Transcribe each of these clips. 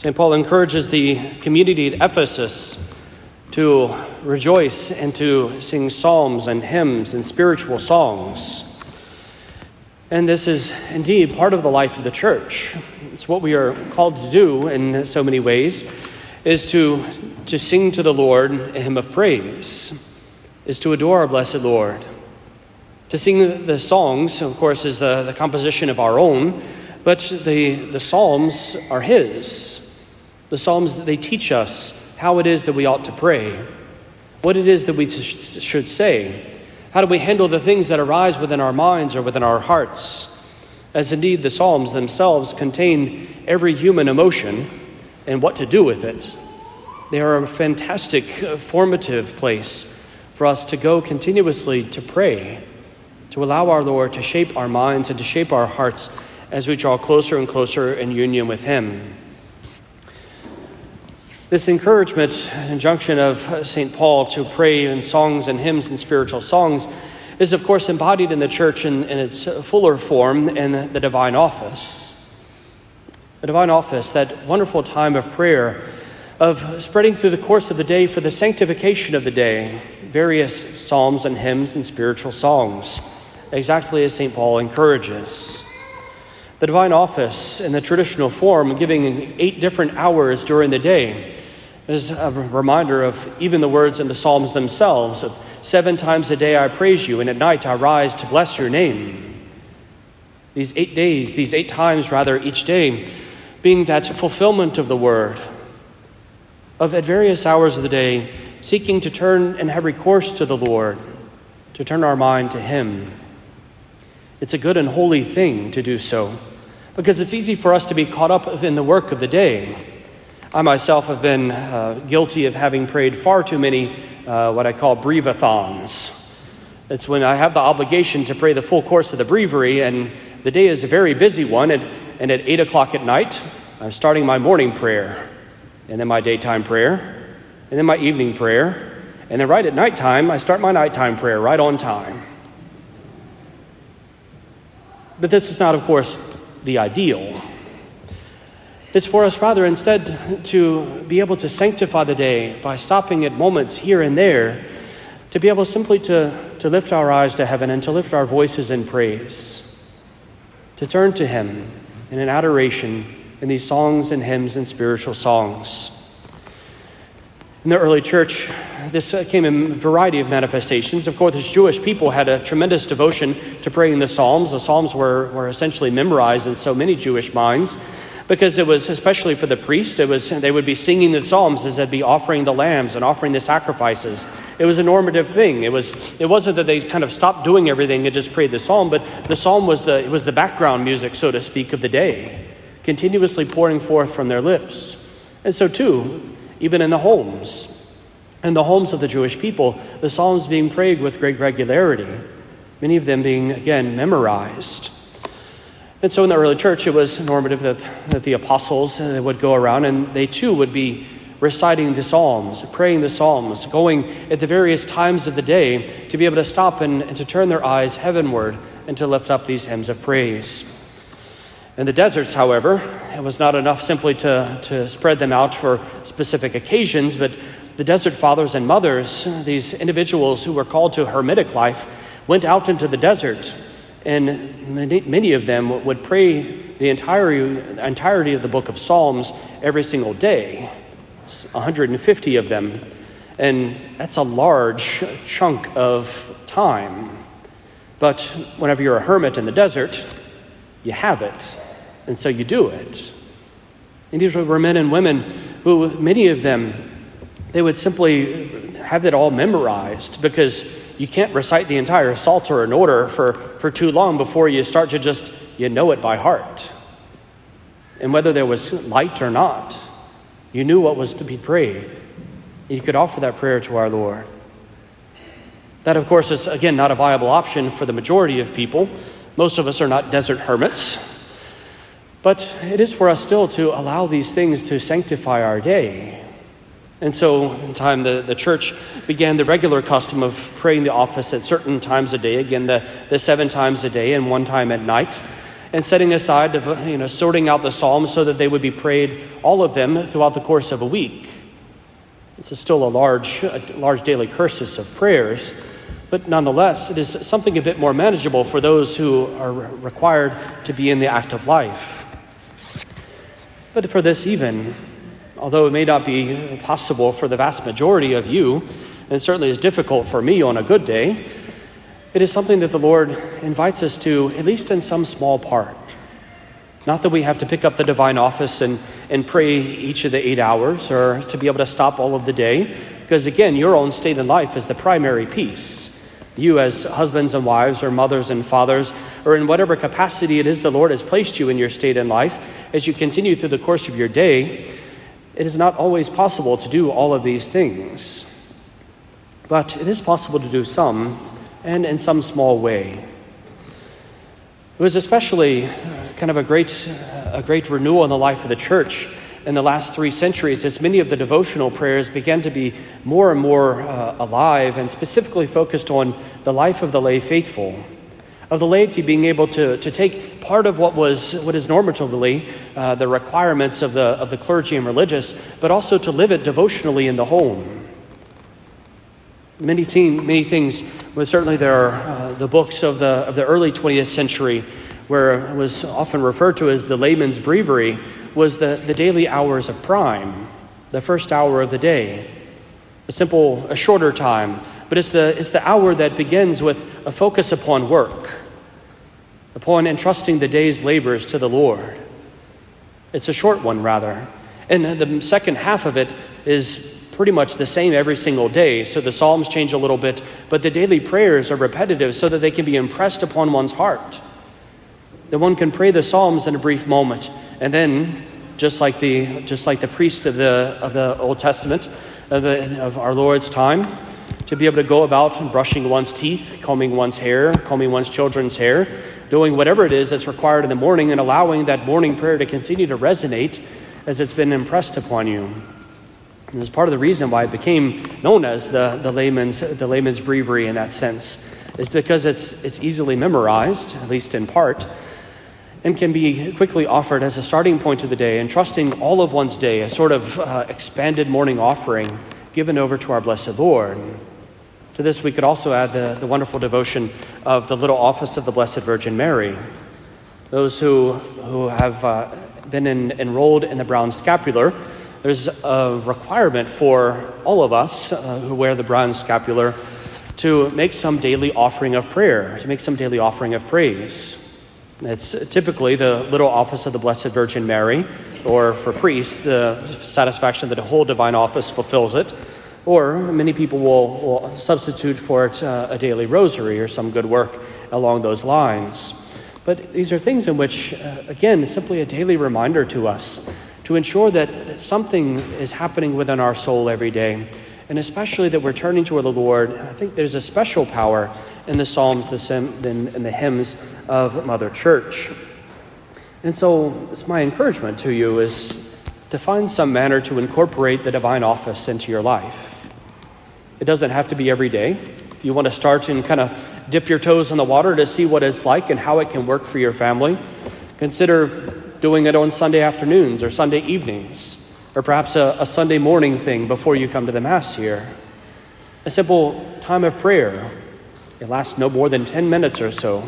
St. Paul encourages the community at Ephesus to rejoice and to sing psalms and hymns and spiritual songs. And this is indeed part of the life of the church. It's what we are called to do in so many ways is to, to sing to the Lord a hymn of praise, is to adore our blessed Lord. To sing the songs, of course, is uh, the composition of our own, but the, the psalms are His. The psalms, they teach us how it is that we ought to pray, what it is that we should say, how do we handle the things that arise within our minds or within our hearts. As indeed the psalms themselves contain every human emotion and what to do with it. They are a fantastic, uh, formative place for us to go continuously to pray, to allow our Lord to shape our minds and to shape our hearts as we draw closer and closer in union with Him. This encouragement, injunction of St. Paul to pray in songs and hymns and spiritual songs is, of course, embodied in the church in, in its fuller form in the divine office. The divine office, that wonderful time of prayer, of spreading through the course of the day for the sanctification of the day, various psalms and hymns and spiritual songs, exactly as St. Paul encourages. The divine office in the traditional form, giving eight different hours during the day, is a reminder of even the words in the Psalms themselves of seven times a day I praise you, and at night I rise to bless your name. These eight days, these eight times rather, each day, being that fulfillment of the word, of at various hours of the day, seeking to turn and have recourse to the Lord, to turn our mind to Him. It's a good and holy thing to do so because it's easy for us to be caught up in the work of the day. I myself have been uh, guilty of having prayed far too many uh, what I call brevathons. It's when I have the obligation to pray the full course of the breviary, and the day is a very busy one, and, and at 8 o'clock at night, I'm starting my morning prayer, and then my daytime prayer, and then my evening prayer, and then right at nighttime, I start my nighttime prayer right on time. But this is not, of course, the ideal. It's for us, rather, instead to be able to sanctify the day by stopping at moments here and there, to be able simply to, to lift our eyes to heaven and to lift our voices in praise, to turn to Him in an adoration in these songs and hymns and spiritual songs. In the early church, this came in a variety of manifestations. Of course, the Jewish people had a tremendous devotion to praying the Psalms. The Psalms were, were essentially memorized in so many Jewish minds because it was, especially for the priest, it was, they would be singing the Psalms as they'd be offering the lambs and offering the sacrifices. It was a normative thing. It, was, it wasn't that they kind of stopped doing everything and just prayed the Psalm, but the Psalm was the, was the background music, so to speak, of the day, continuously pouring forth from their lips. And so, too, even in the homes. In the homes of the Jewish people, the Psalms being prayed with great regularity, many of them being, again, memorized. And so in the early church, it was normative that, that the apostles uh, would go around and they too would be reciting the Psalms, praying the Psalms, going at the various times of the day to be able to stop and, and to turn their eyes heavenward and to lift up these hymns of praise. In the deserts, however, it was not enough simply to, to spread them out for specific occasions, but the desert fathers and mothers, these individuals who were called to hermitic life, went out into the desert, and many, many of them would pray the entirety, entirety of the book of Psalms every single day. It's 150 of them, and that's a large chunk of time. But whenever you're a hermit in the desert, you have it. And so you do it. And these were men and women who, many of them, they would simply have it all memorized because you can't recite the entire Psalter in order for, for too long before you start to just, you know it by heart. And whether there was light or not, you knew what was to be prayed. You could offer that prayer to our Lord. That, of course, is, again, not a viable option for the majority of people. Most of us are not desert hermits. But it is for us still to allow these things to sanctify our day. And so, in time, the, the church began the regular custom of praying the office at certain times a day, again, the, the seven times a day and one time at night. and setting aside, of, you know, sorting out the Psalms so that they would be prayed, all of them, throughout the course of a week. This is still a large, a large daily cursus of prayers, but nonetheless, it is something a bit more manageable for those who are required to be in the active life. But for this, even, although it may not be possible for the vast majority of you, and certainly is difficult for me on a good day, it is something that the Lord invites us to, at least in some small part. Not that we have to pick up the divine office and, and pray each of the eight hours or to be able to stop all of the day, because again, your own state in life is the primary piece. You, as husbands and wives, or mothers and fathers, or in whatever capacity it is the Lord has placed you in your state in life, as you continue through the course of your day, it is not always possible to do all of these things. But it is possible to do some, and in some small way. It was especially kind of a great, a great renewal in the life of the church in the last three centuries as many of the devotional prayers began to be more and more uh, alive and specifically focused on the life of the lay faithful of the laity being able to, to take part of what was what is normatively uh, the requirements of the, of the clergy and religious, but also to live it devotionally in the home. Many, many things, but certainly there are uh, the books of the, of the early 20th century where it was often referred to as the layman's breviary, was the, the daily hours of prime, the first hour of the day. A simple, a shorter time, but it's the, it's the hour that begins with a focus upon work, upon entrusting the day's labors to the Lord. It's a short one, rather. And the second half of it is pretty much the same every single day. So the Psalms change a little bit, but the daily prayers are repetitive so that they can be impressed upon one's heart that one can pray the Psalms in a brief moment, and then, just like the, just like the priest of the, of the Old Testament, of, the, of our Lord's time, to be able to go about brushing one's teeth, combing one's hair, combing one's children's hair, doing whatever it is that's required in the morning, and allowing that morning prayer to continue to resonate as it's been impressed upon you. And is part of the reason why it became known as the, the, layman's, the layman's breviary in that sense, is because it's, it's easily memorized, at least in part, and can be quickly offered as a starting point of the day, and trusting all of one's day, a sort of uh, expanded morning offering given over to our blessed Lord. To this, we could also add the, the wonderful devotion of the little office of the Blessed Virgin Mary. Those who, who have uh, been in, enrolled in the brown scapular, there's a requirement for all of us uh, who wear the brown scapular to make some daily offering of prayer, to make some daily offering of praise. It's typically the little office of the Blessed Virgin Mary, or for priests, the satisfaction that a whole divine office fulfills it. Or many people will, will substitute for it uh, a daily rosary or some good work along those lines. But these are things in which, uh, again, simply a daily reminder to us to ensure that something is happening within our soul every day, and especially that we're turning toward the Lord. And I think there's a special power in the Psalms and the hymns of Mother Church. And so, it's my encouragement to you is to find some manner to incorporate the divine office into your life. It doesn't have to be every day. If you want to start and kind of dip your toes in the water to see what it's like and how it can work for your family, consider doing it on Sunday afternoons or Sunday evenings, or perhaps a, a Sunday morning thing before you come to the Mass here. A simple time of prayer it lasts no more than 10 minutes or so.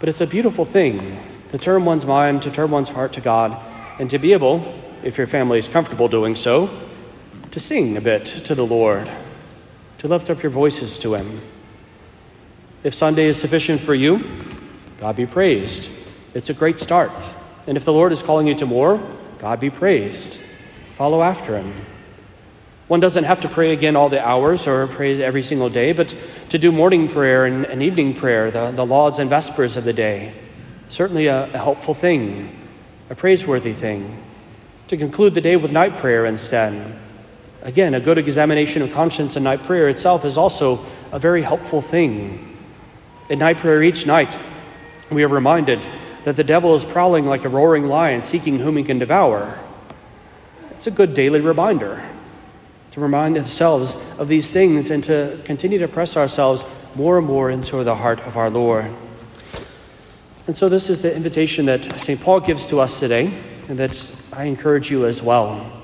But it's a beautiful thing to turn one's mind, to turn one's heart to God, and to be able, if your family is comfortable doing so, to sing a bit to the Lord, to lift up your voices to Him. If Sunday is sufficient for you, God be praised. It's a great start. And if the Lord is calling you to more, God be praised. Follow after Him. One doesn't have to pray again all the hours or pray every single day, but to do morning prayer and, and evening prayer, the, the lauds and vespers of the day. Certainly a, a helpful thing, a praiseworthy thing. To conclude the day with night prayer instead. Again, a good examination of conscience and night prayer itself is also a very helpful thing. In night prayer each night, we are reminded that the devil is prowling like a roaring lion seeking whom he can devour. It's a good daily reminder to remind ourselves of these things and to continue to press ourselves more and more into the heart of our Lord. And so, this is the invitation that St. Paul gives to us today, and that I encourage you as well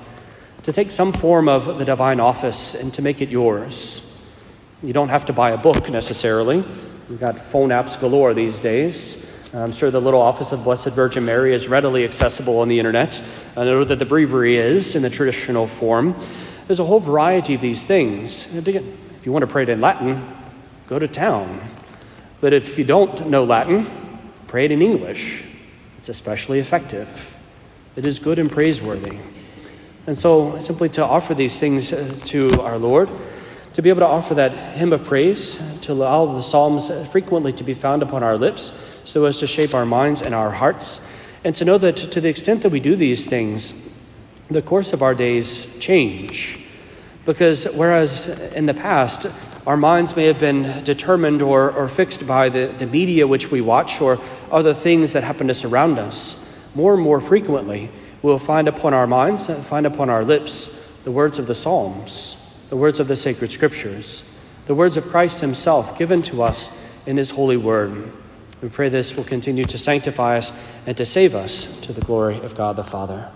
to take some form of the divine office and to make it yours. You don't have to buy a book necessarily. We've got phone apps galore these days. I'm sure the little office of Blessed Virgin Mary is readily accessible on the internet. I know that the breviary is in the traditional form. There's a whole variety of these things. If you want to pray it in Latin, go to town. But if you don't know Latin, pray it in English. It's especially effective. It is good and praiseworthy. And so, simply to offer these things uh, to our Lord, to be able to offer that hymn of praise, to allow the Psalms frequently to be found upon our lips so as to shape our minds and our hearts, and to know that to the extent that we do these things, the course of our days change. Because whereas in the past, our minds may have been determined or, or fixed by the, the media which we watch or other things that happen to surround us, more and more frequently, we'll find upon our minds, find upon our lips, the words of the Psalms, the words of the sacred scriptures, the words of Christ Himself given to us in His holy word. We pray this will continue to sanctify us and to save us to the glory of God the Father.